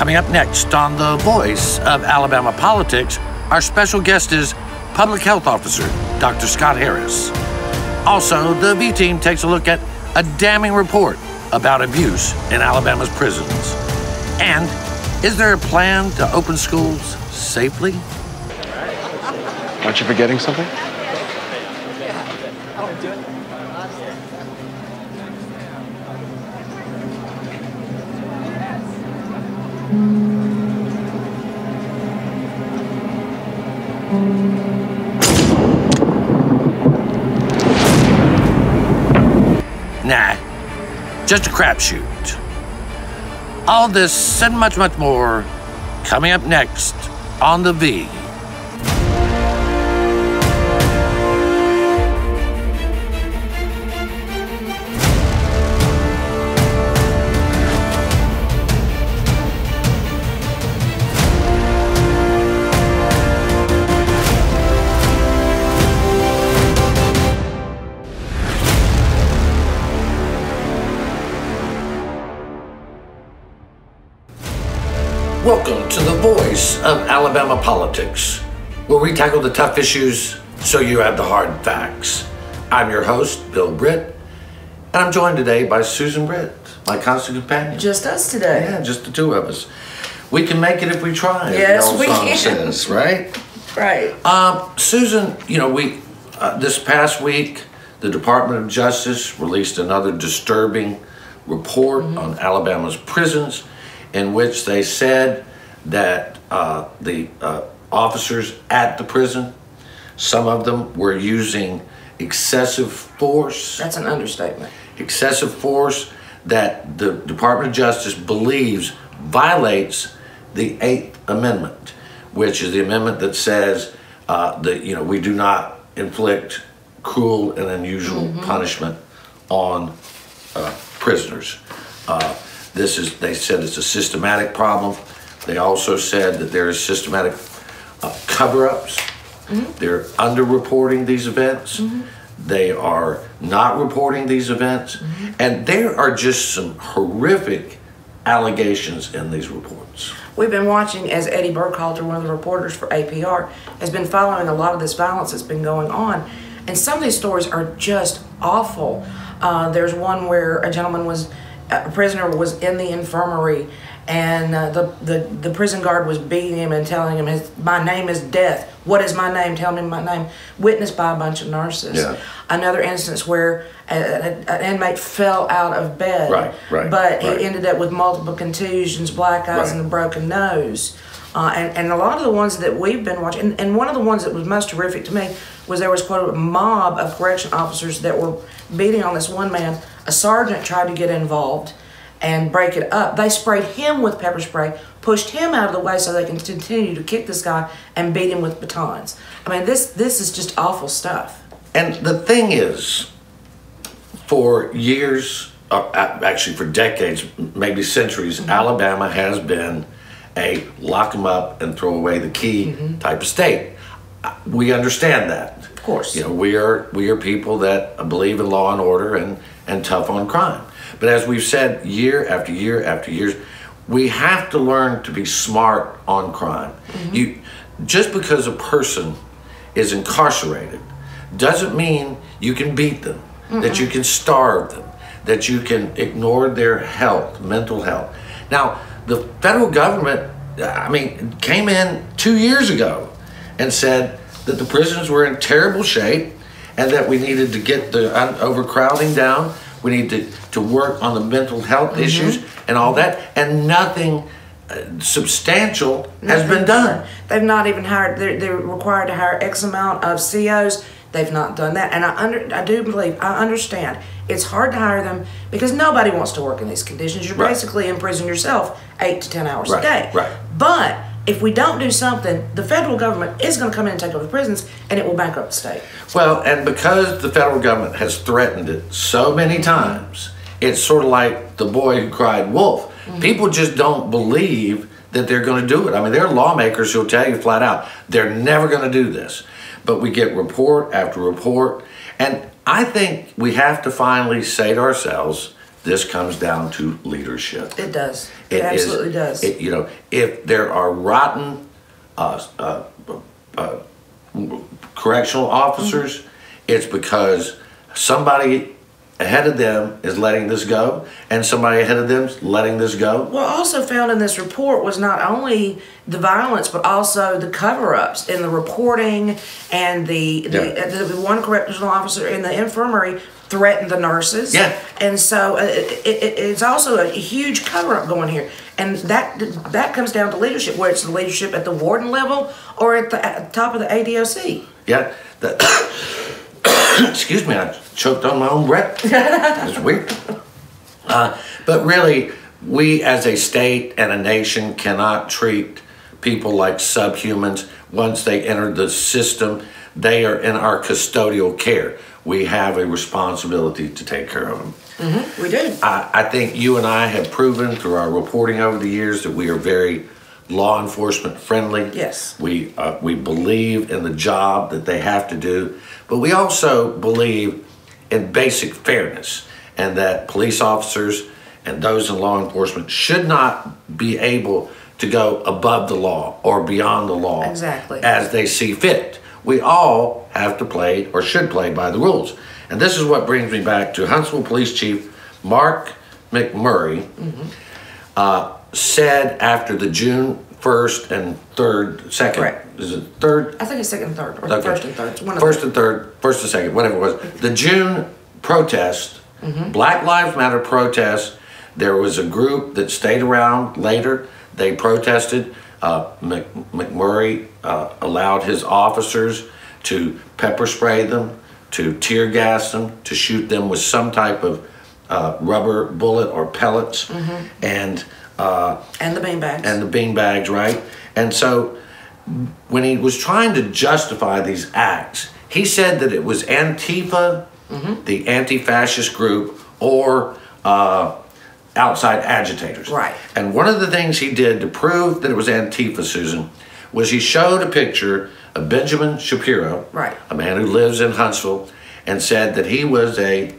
Coming up next on The Voice of Alabama Politics, our special guest is Public Health Officer Dr. Scott Harris. Also, the V Team takes a look at a damning report about abuse in Alabama's prisons. And is there a plan to open schools safely? Aren't you forgetting something? Nah, just a crapshoot. All this and much, much more coming up next on The V. voice of Alabama politics, where we tackle the tough issues so you have the hard facts. I'm your host, Bill Britt, and I'm joined today by Susan Britt, my constant companion. Just us today. Yeah, just the two of us. We can make it if we try. Yes, we can. Says, right? Right. Um, Susan, you know, we uh, this past week, the Department of Justice released another disturbing report on Alabama's prisons, in which they said that uh, the uh, officers at the prison, some of them were using excessive force That's an understatement. excessive force that the Department of Justice believes violates the Eighth Amendment, which is the amendment that says uh, that you know we do not inflict cruel and unusual punishment on uh, prisoners. Uh, this is they said it's a systematic problem. They also said that there is systematic uh, cover-ups. They're underreporting these events. They are not reporting these events. And there are just some horrific allegations in these reports. We've been watching as Eddie Burkhalter, one of the reporters for APR, has been following a lot of this violence that's been going on. And some of these stories are just awful. Uh, there's one where a gentleman was, prisoner was in the infirmary and uh, the, the, the prison guard was beating him and telling him, his, My name is Death. What is my name? Tell me my name. Witnessed by a bunch of nurses. Yeah. Another instance where a, a- an inmate fell out of bed. Right, right, But right. he ended up with multiple contusions, black eyes, Right. and a broken nose. Uh, and, and a lot of the ones that we've been watching, and, and one of the ones that was most horrific to me was there was quote a mob of correction officers that were beating on this one man. A sergeant tried to get involved and break it up. They sprayed him with pepper spray, pushed him out of the way so they can continue to kick this guy and beat him with batons. I mean, this this is just awful stuff. And the thing is, for years, uh, actually for decades, maybe centuries, Alabama has been a lock them up and throw away the key type of state. We understand that. Of course. You know, we are we are people that believe in law and order and and tough on crime. But as we've said year after year after years, we have to learn to be smart on crime. Mm-hmm. You just because a person is incarcerated doesn't mean you can beat them, that you can starve them, that you can ignore their health, mental health. Now, the federal government, I mean, came in two years ago and said that the prisons were in terrible shape and that we needed to get the overcrowding down. We need to, to work on the mental health issues and all that, and nothing uh, substantial has been done. They've not even hired. They're, they're required to hire X amount of COs. They've not done that, and I under I do believe I understand it's hard to hire them because nobody wants to work in these conditions. You're Right. basically in prison yourself eight to ten hours Right, a day. right. But if we don't do something, the federal government is going to come in and take over the prisons, and it will bankrupt the state. Well, and because the federal government has threatened it so many times, it's sort of like the boy who cried wolf. Mm-hmm. People just don't believe that they're going to do it. I mean, there are lawmakers who'll tell you flat out they're never going to do this. But we get report after report. And I think we have to finally say to ourselves this comes down to leadership. It does. It, It is- absolutely does. it- you know, if there are rotten uh, uh, uh, correctional officers, it's because somebody ahead of them is letting this go, and somebody ahead of them is letting this go. Well, also found in this report was not only the violence, but also the cover-ups in the reporting and the the, Yeah. the, the one correctional officer in the infirmary threatened the nurses. Yeah. and so uh, it, it, it's also a huge cover-up going here, and that that comes down to leadership, where it's the leadership at the warden level or at the at the top of the ADOC. Yeah. That, excuse me, I choked on my own breath. It's weird. Uh, but really, we as a state and a nation cannot treat people like subhumans. Once they enter the system, they are in our custodial care. We have a responsibility to take care of them. We do. I, I think you and I have proven through our reporting over the years that we are very law enforcement friendly. Yes. We uh, we believe in the job that they have to do, but we also believe in basic fairness and that police officers and those in law enforcement should not be able to go above the law or beyond the law Exactly. as they see fit. We all have to play or should play by the rules. And this is what brings me back to Huntsville Police Chief Mark McMurray uh, said after the June 1st and 3rd, 2nd, Right. is it 3rd? I think it's second and third, or Okay. first and third. It's one of First them. and third, first and second, whatever it was. The June protest, Mm-hmm. Black Lives Matter protest. There was a group that stayed around later. They protested. Uh, Mc, McMurray uh, allowed his officers to pepper spray them, to tear gas them, to shoot them with some type of uh, rubber bullet or pellets, Mm-hmm. and uh, and the beanbags. and the bean bags, right? And so when he was trying to justify these acts, he said that it was Antifa, Mm-hmm. the anti fascist group, or uh, outside agitators. Right. And one of the things he did to prove that it was Antifa, Susan, was he showed a picture of Benjamin Shapiro, Right. a man who lives in Huntsville, and said that he was a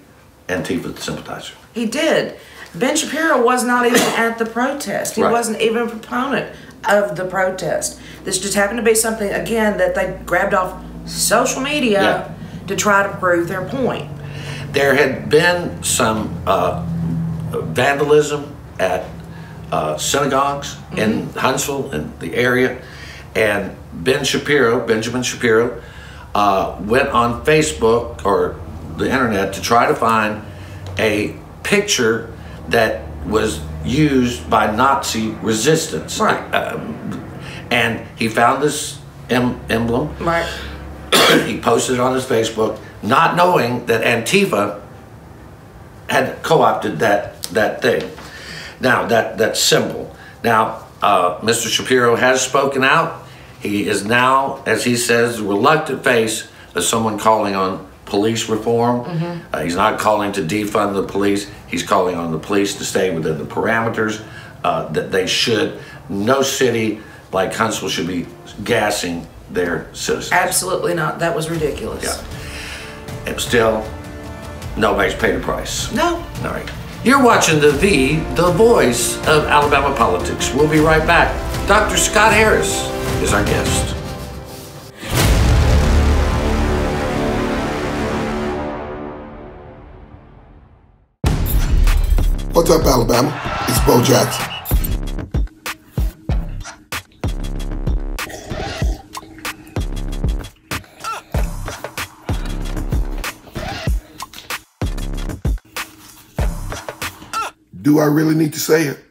Antifa sympathizer. He did. Ben Shapiro was not even at the protest. He Right. wasn't even a proponent of the protest. This just happened to be something again that they grabbed off social media Yeah. to try to prove their point. There had been some uh, vandalism at uh, synagogues in Huntsville and the area, and Ben Shapiro, Benjamin Shapiro, uh, went on Facebook or the internet to try to find a picture that was used by Nazi resistance. Right. Um, and he found this em- emblem Right. he posted it on his Facebook, not knowing that Antifa had co-opted that that thing. Now that that symbol. Now, uh, Mr. Shapiro has spoken out. He is now, as he says, the reluctant face of someone calling on police reform. Uh, he's not calling to defund the police. He's calling on the police to stay within the parameters uh, that they should. No city like Huntsville should be gassing their citizens. Absolutely not. That was ridiculous. Yeah. And still, nobody's paid a price. No. All right. You're watching the V, the voice of Alabama politics. We'll be right back. Dr. Scott Harris is our guest. What's up, Alabama? It's Bo Jackson. Do I really need to say it?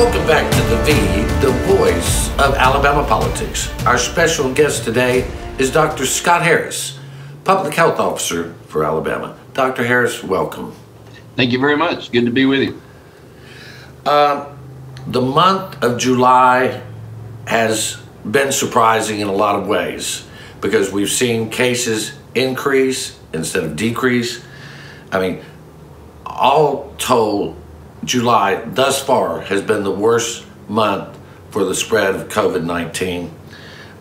Welcome back to The V, the voice of Alabama politics. Our special guest today is Dr. Scott Harris, Public Health Officer for Alabama. Dr. Harris, welcome. Thank you very much. Good to be with you. Um, the month of July has been surprising in a lot of ways because we've seen cases increase instead of decrease. I mean, all told, July thus far has been the worst month for the spread of COVID 19.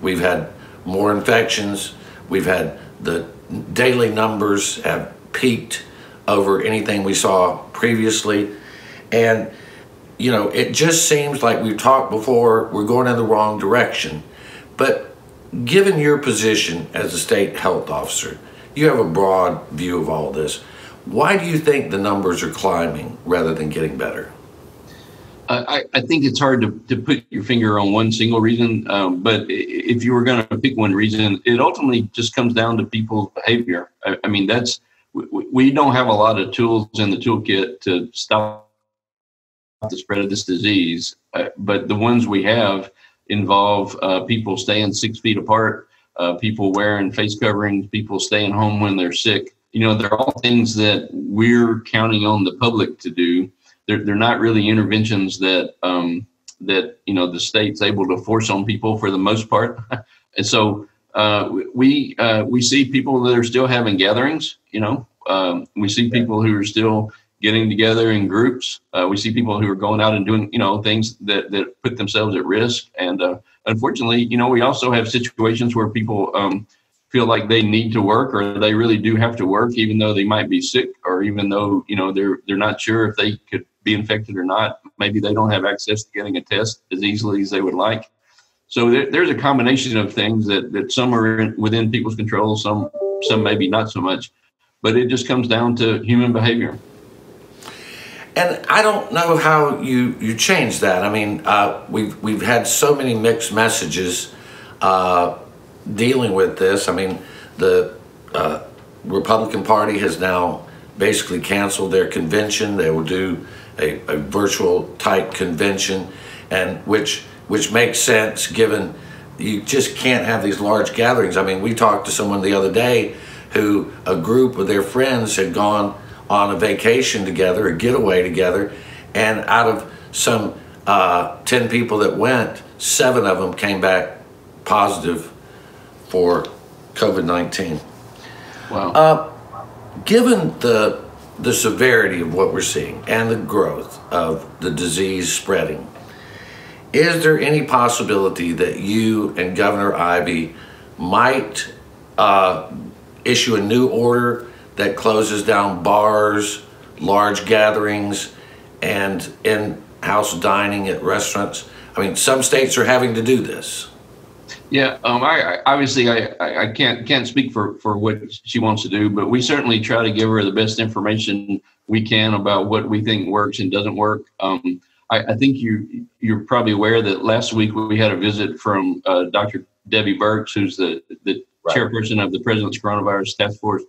We've had more infections, we've had the daily numbers have peaked over anything we saw previously. And you know, it just seems like we've talked before, we're going in the wrong direction. But given your position as a state health officer, you have a broad view of all this. Why do you think the numbers are climbing rather than getting better? I, I think it's hard to, to put your finger on one single reason, um, but if you were going to pick one reason, it ultimately just comes down to people's behavior. I, I mean, that's we, we don't have a lot of tools in the toolkit to stop the spread of this disease, uh, but the ones we have involve uh, people staying six feet apart, uh, people wearing face coverings, people staying home when they're sick. You know, they're all things that we're counting on the public to do. They're, they're not really interventions that um, that you know the state's able to force on people for the most part. and so uh, we uh, we see people that are still having gatherings. You know, um, we see people who are still getting together in groups. Uh, we see people who are going out and doing you know things that that put themselves at risk. And uh, unfortunately, you know, we also have situations where people um, feel like they need to work or they really do have to work, even though they might be sick or even though you know they're they're not sure if they could be infected or not. Maybe they don't have access to getting a test as easily as they would like. So there, there's a combination of things that, that some are in, within people's control, some some maybe not so much, but it just comes down to human behavior. And I don't know how you, you change that. I mean, uh, we've, we've had so many mixed messages uh, dealing with this. I mean, the uh, Republican Party has now basically canceled their convention. They will do a, a virtual type convention, and which which makes sense given you just can't have these large gatherings. I mean, we talked to someone the other day who a group of their friends had gone on a vacation together, a getaway together, and out of some uh, 10 people that went, seven of them came back positive for COVID 19. Wow. Given the, the severity of what we're seeing and the growth of the disease spreading, is there any possibility that you and Governor Ivey might uh, issue a new order that closes down bars, large gatherings, and in-house dining at restaurants? I mean, some states are having to do this. Yeah, um, I, I obviously I, I can't can't speak for for what she wants to do, but we certainly try to give her the best information we can about what we think works and doesn't work. Um, I, I think you you're probably aware that last week we had a visit from uh, Dr. Debbie Birx, who's the the chairperson of the President's Coronavirus Task Force.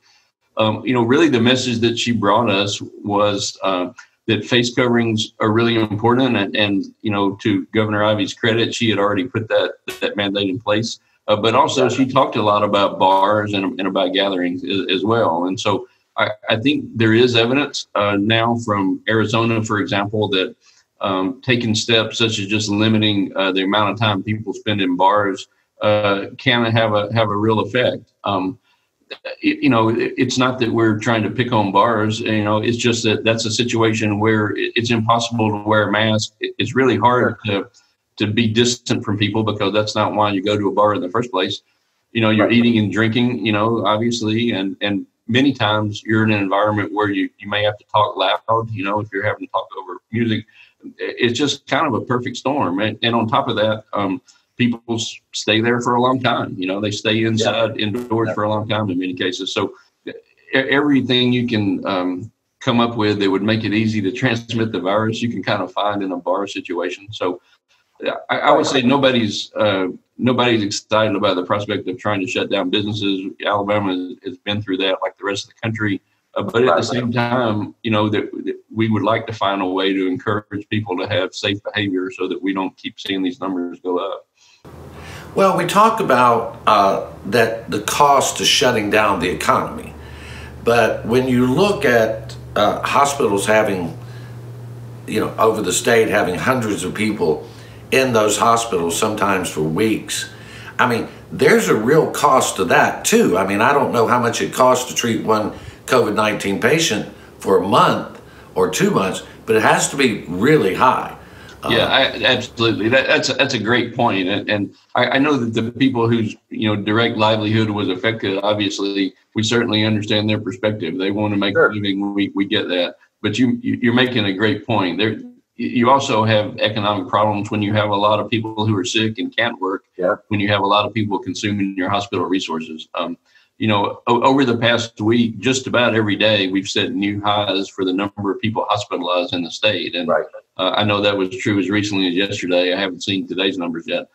Um, you know, really the message that she brought us was uh, that face coverings are really important, and, and you know, to Governor Ivey's credit, she had already put that that mandate in place. Uh, but also, she talked a lot about bars and, and about gatherings as, as well. And so, I, I think there is evidence uh, now from Arizona, for example, that um, taking steps such as just limiting uh, the amount of time people spend in bars uh, can have a have a real effect. Um, you know, it- it's not that we're trying to pick on bars. You know, it's just that that's a situation where it- it's impossible to wear a mask. It- It's really hard to to be distant from people because that's not why you go to a bar in the first place. You know, you're eating and drinking. You know, obviously, and and many times you're in an environment where you, you may have to talk loud, you know, if you're having to talk over music. It's just kind of a perfect storm. And, and on top of that, um, people stay there for a long time. You know, they stay inside, yeah. indoors yeah. for a long time in many cases. So everything you can um, come up with that would make it easy to transmit the virus, you can kind of find in a bar situation. So I, I would say nobody's uh, nobody's excited about the prospect of trying to shut down businesses. Alabama has been through that like the rest of the country. Uh, but at the same time, you know that, that, we would like to find a way to encourage people to have safe behavior so that we don't keep seeing these numbers go up. Well, we talk about uh, that the cost to shutting down the economy, but when you look at uh, hospitals having, you know, over the state having hundreds of people in those hospitals sometimes for weeks. I mean, there's a real cost to that too. I mean, I don't know how much it costs to treat one COVID 19 patient for a month or two months, but it has to be really high. Yeah, I, absolutely. That, that's a, that's a great point, and, and I, I, know that the people whose you know direct livelihood was affected. Obviously, we certainly understand their perspective. They want to make sure. a living. We we get that, but you you're making a great point. There, you also have economic problems when you have a lot of people who are sick and can't work. Yeah. When you have a lot of people consuming your hospital resources. Um, you know, o- over the past week, just about every day, we've set new highs for the number of people hospitalized in the state. And right. Uh, I know that was true as recently as yesterday. I haven't seen today's numbers yet.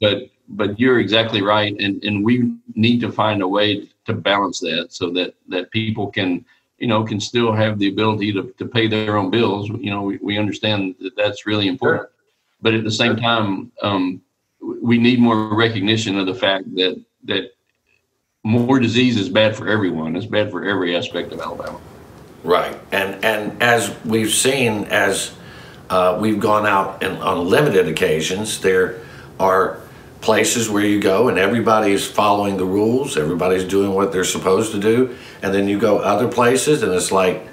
But but you're exactly right, and and we need to find a way to balance that so that that people can you know, can still have the ability to, to pay their own bills. You know, we, we understand that that's really important. But at the same time, um, we need more recognition of the fact that that more disease is bad for everyone. It's bad for every aspect of Alabama. Right, and and as we've seen, as uh, we've gone out and on limited occasions, there are places where you go and everybody is following the rules, everybody's doing what they're supposed to do, and then you go other places and it's like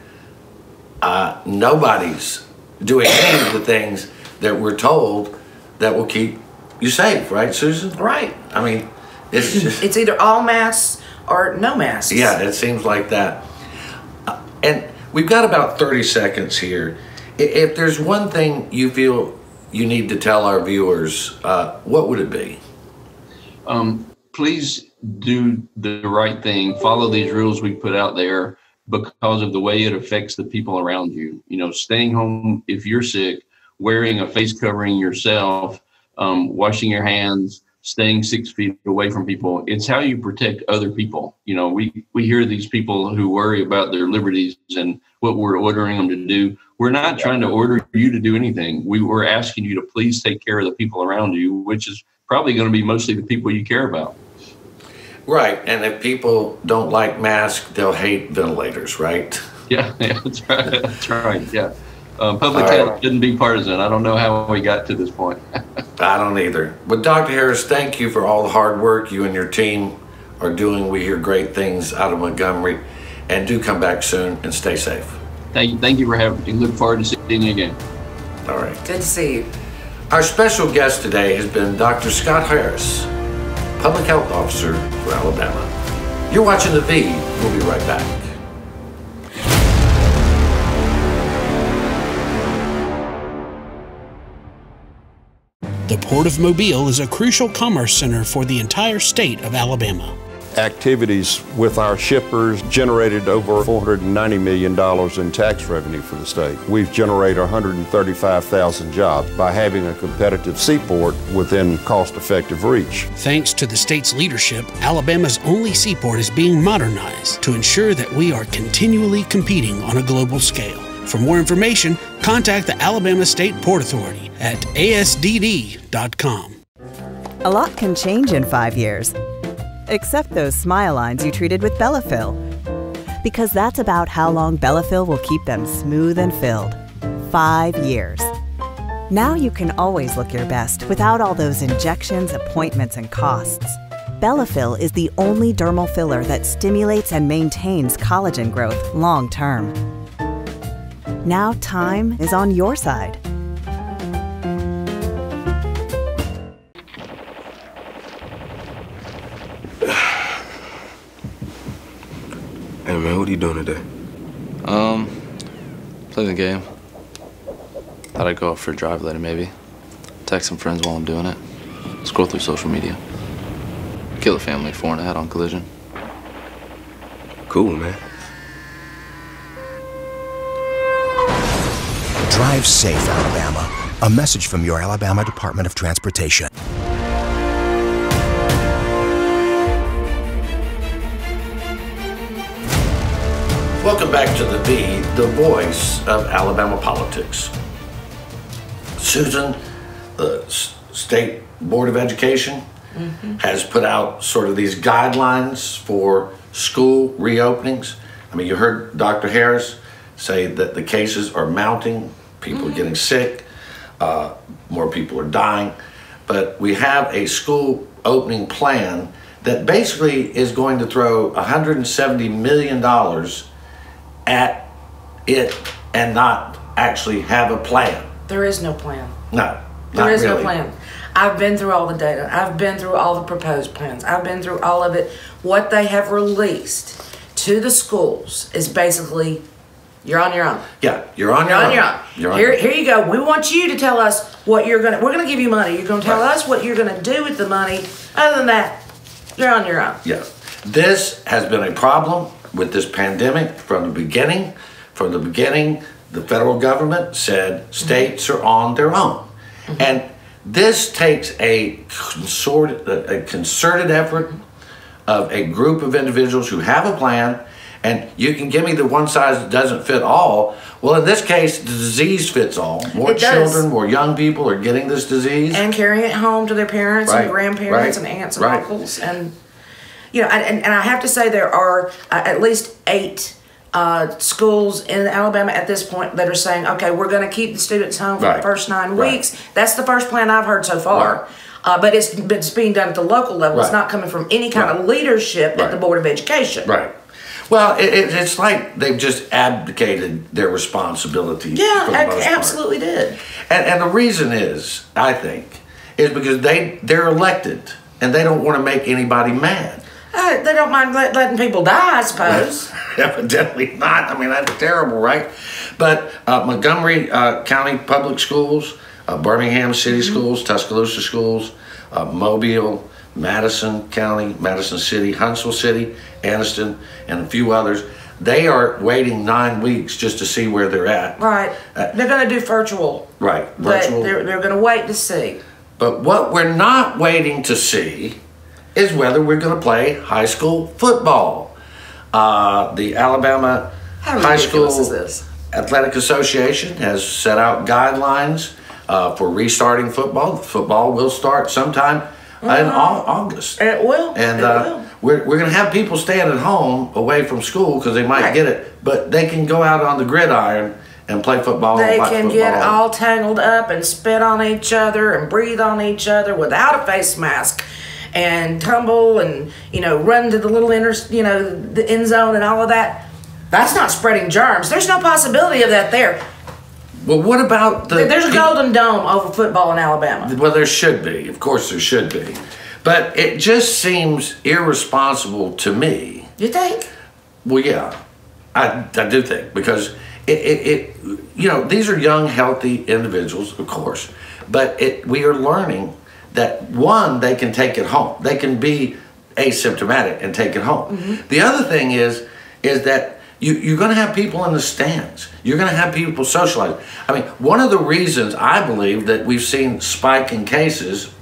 uh, nobody's doing any of the things that we're told that will keep you safe, right, Susan? Right. I mean, it's just it's either all masks or no masks. Yeah, it seems like that. And we've got about 30 seconds here. If there's one thing you feel you need to tell our viewers, uh, what would it be? Um, please do the right thing. Follow these rules we put out there because of the way it affects the people around you. You know, staying home if you're sick, wearing a face covering yourself, um, washing your hands, staying six feet away from people. It's how you protect other people. You know, we, we hear these people who worry about their liberties and what we're ordering them to do. We're not trying to order you to do anything. We were asking you to please take care of the people around you, which is probably going to be mostly the people you care about. Right. And if people don't like masks, they'll hate ventilators, right? Yeah, yeah that's right. That's right. Yeah. Um, public health right. shouldn't be partisan. I don't know how we got to this point. I don't either. But Dr. Harris, thank you for all the hard work you and your team are doing. We hear great things out of Montgomery. And do come back soon and stay safe. Thank you. Thank you for having me. Look forward to seeing you again. All right. Good to see you. Our special guest today has been Dr. Scott Harris, Public Health Officer for Alabama. You're watching The V. We'll be right back. The Port of Mobile is a crucial commerce center for the entire state of Alabama activities with our shippers generated over $490 million in tax revenue for the state. We've generated 135,000 jobs by having a competitive seaport within cost-effective reach. Thanks to the state's leadership, Alabama's only seaport is being modernized to ensure that we are continually competing on a global scale. For more information, contact the Alabama State Port Authority at asdd.com. A lot can change in five years Except those smile lines you treated with Bellafill. Because that's about how long Bellafill will keep them smooth and filled. Five years. Now you can always look your best without all those injections, appointments, and costs. Bellafill is the only dermal filler that stimulates and maintains collagen growth long term. Now time is on your side. Hey man. What are you doing today? Um, play the game. Thought I'd go out for a drive later, maybe. Text some friends while I'm doing it. Scroll through social media. Kill a family four and a head on collision. Cool, man. Drive safe, Alabama. A message from your Alabama Department of Transportation. Welcome back to the V, the voice of Alabama politics. Susan, the State Board of Education mm-hmm. has put out sort of these guidelines for school reopenings. I mean, you heard Dr. Harris say that the cases are mounting, people are getting sick, uh, more people are dying. But we have a school opening plan that basically is going to throw $170 million at it and not actually have a plan. There is no plan. No, There is no plan. I've been through all the data. I've been through all the proposed plans. I've been through all of it. What they have released to the schools is basically you're on your own. Yeah, you're on your You're on own. your own. You're on here, your- here you go. We want you to tell us what you're gonna. We're gonna give you money. You're gonna tell us what you're gonna do with the money. Other than that, you're on your own. Yeah. This has been a problem with this pandemic from the beginning. From the beginning, the federal government said mm-hmm. states are on their own. Mm-hmm. And this takes a consorted, a concerted effort mm-hmm. of a group of individuals who have a plan. And you can give me the one size that doesn't fit all. Well, in this case, the disease fits all. More children, more young people are getting this disease. and carrying it home to their parents Right, and grandparents right, and aunts and right. uncles. And you know and, and, i have to say there are uh, at least eight uh, schools in alabama at this point that are saying okay we're going to keep the students home for the first nine weeks. That's the first plan i've heard so far. Uh, but it's, it's being done at the local level. It's not coming from any kind of leadership at the board of education. Right. Well, it, it, it's like they've just abdicated their responsibility. yeah for the ac- most part. absolutely did And, and the reason is, I think, is because they they're elected and they don't want to make anybody mad. uh, they don't mind let, letting people die i suppose Evidently not. I mean, that's terrible, right? But uh, Montgomery uh, County Public Schools, uh, Birmingham City Mm-hmm. Schools, Tuscaloosa Schools, uh, Mobile, Madison County, Madison City, Huntsville City, Anniston, and a few others. They are waiting nine weeks just to see where they're at. right they're going to do virtual Right, virtual. they're, they're going to wait to see But what we're not waiting to see is whether we're going to play high school football. Uh, the Alabama High School ridiculous is this? Athletic Association has set out guidelines uh, for restarting football. Football will start sometime in August. It will. And it uh, will. we're, we're going to have people staying at home away from school because they might Right. get it, but they can go out on the gridiron and play football. They can football. get all tangled up and spit on each other and breathe on each other without a face mask and tumble and, you know, run to the little inner, you know, the end zone and all of that. That's not spreading germs. There's no possibility of that there. Well, what about the? There's a golden dome over football in Alabama. Well, there should be. Of course, there should be. But it just seems irresponsible to me. You think? Well, yeah, I, I do think because it, it, it, you know, these are young, healthy individuals, of course, but it, we are learning that one, they can take it home. They can be asymptomatic and take it home. Mm-hmm. The other thing is, is that you, you're going to have people in the stands. You're going to have people socialize. I mean, one of the reasons I believe that we've seen spike in cases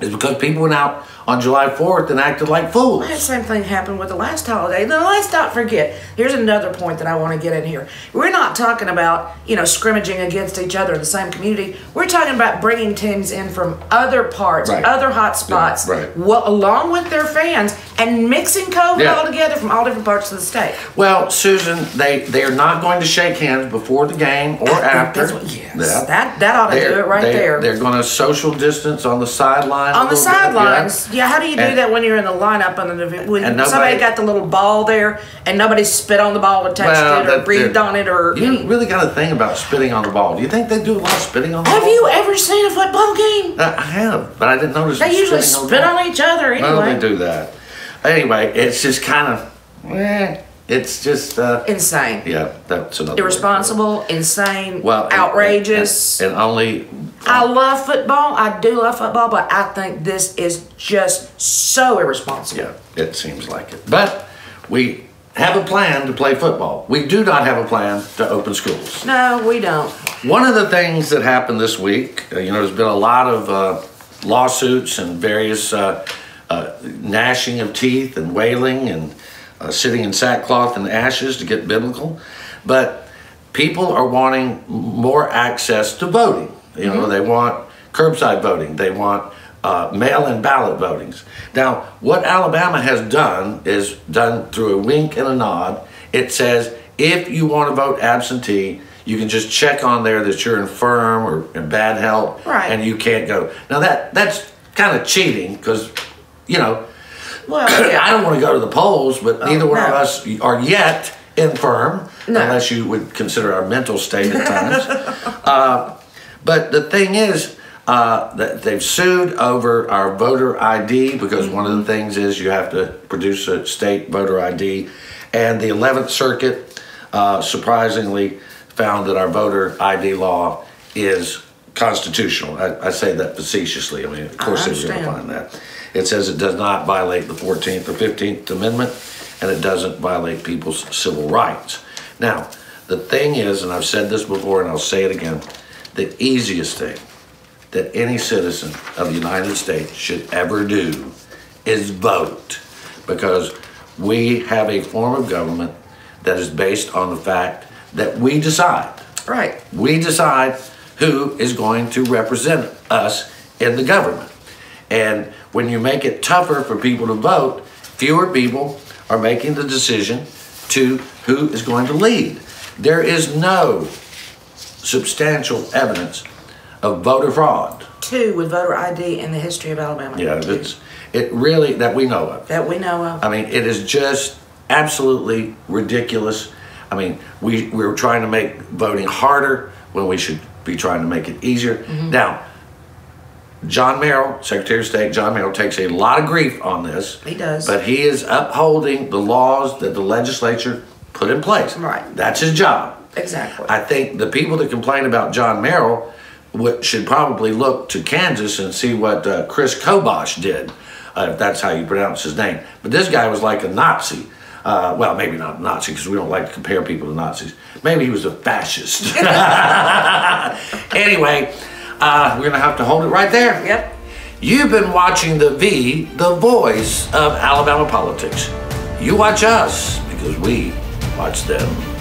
is because people went out on July 4th and acted like fools. That same thing happened with the last holiday. Now, let's not forget. Here's another point that I want to get in here. We're not talking about you know scrimmaging against each other in the same community. We're talking about bringing teams in from other parts, Right. other hot spots, Yeah, right. well, along with their fans, and mixing COVID Yeah. all together from all different parts of the state. Well, Susan, they they are not going to shake hands before the game or after. That's what- yes. Yeah. That that ought to They're- do it right they- there. They're going to social distance on the sidelines. on the sidelines, yeah. How do you do And- that when you're in the lineup and the, when nobody- somebody got the little ball there and nobody spit on the ball or touched Well, it or that- breathed on it or You really got to think about spitting on the ball. Do you think they do a lot of spitting on the Have ball? Have you ever seen a football game? Uh, I have, but I didn't notice. They usually spit the ball. on each other anyway. they do that. Anyway, it's just kind of, eh, It's just uh, insane. Yeah, that's another. Irresponsible, insane, Well, and- outrageous. And, and only I love football. I do love football, but I think this is just so irresponsible. Yeah, it seems like it. But we have a plan to play football. We do not have a plan to open schools. No, we don't. One of the things that happened this week, uh, you know, there's been a lot of uh, lawsuits and various uh, uh, gnashing of teeth and wailing and uh, sitting in sackcloth and ashes to get biblical. But people are wanting more access to voting. You know, Mhm. they want curbside voting. They want uh, mail-in ballot votings. Now, what Alabama has done is done through a wink and a nod. It says if you want to vote absentee, you can just check on there that you're infirm or in bad health, Right. and you can't go. Now that that's kind of cheating because, you know, Well, yeah. I don't want to go to the polls, but Oh, neither one of us are yet infirm, No. unless you would consider our mental state at times. uh, but the thing is, uh, that they've sued over our voter ID because one of the things is you have to produce a state voter ID, and the 11th Circuit uh, surprisingly found that our voter ID law is constitutional. I, I say that facetiously. I mean, of course, they're going to find that. It says it does not violate the 14th or 15th Amendment, and it doesn't violate people's civil rights. Now, the thing is, and I've said this before and I'll say it again, the easiest thing that any citizen of the United States should ever do is vote because we have a form of government that is based on the fact that we decide. Right. We decide who is going to represent us in the government. And when you make it tougher for people to vote, fewer people are making the decision to who is going to lead. There is no substantial evidence of voter fraud. Two with voter ID in the history of Alabama. Yeah, it's it really that we know of. That we know of. I mean, it is just absolutely ridiculous. I mean, we we're trying to make voting harder when we should be trying to make it easier. Mhm. Now, John Merrill, Secretary of State John Merrill, takes a lot of grief on this. He does. But he is upholding the laws that the legislature put in place. Right. That's his job. Exactly. I think the people that complain about John Merrill should probably look to Kansas and see what uh, Chris Kobosh did, uh, if that's how you pronounce his name. But this guy was like a Nazi. Uh, well, maybe not Nazi because we don't like to compare people to Nazis. Maybe he was a fascist. anyway, uh, we're to have to hold it right there. Yep. You've been watching The V, the voice of Alabama politics. You watch us because we watch them.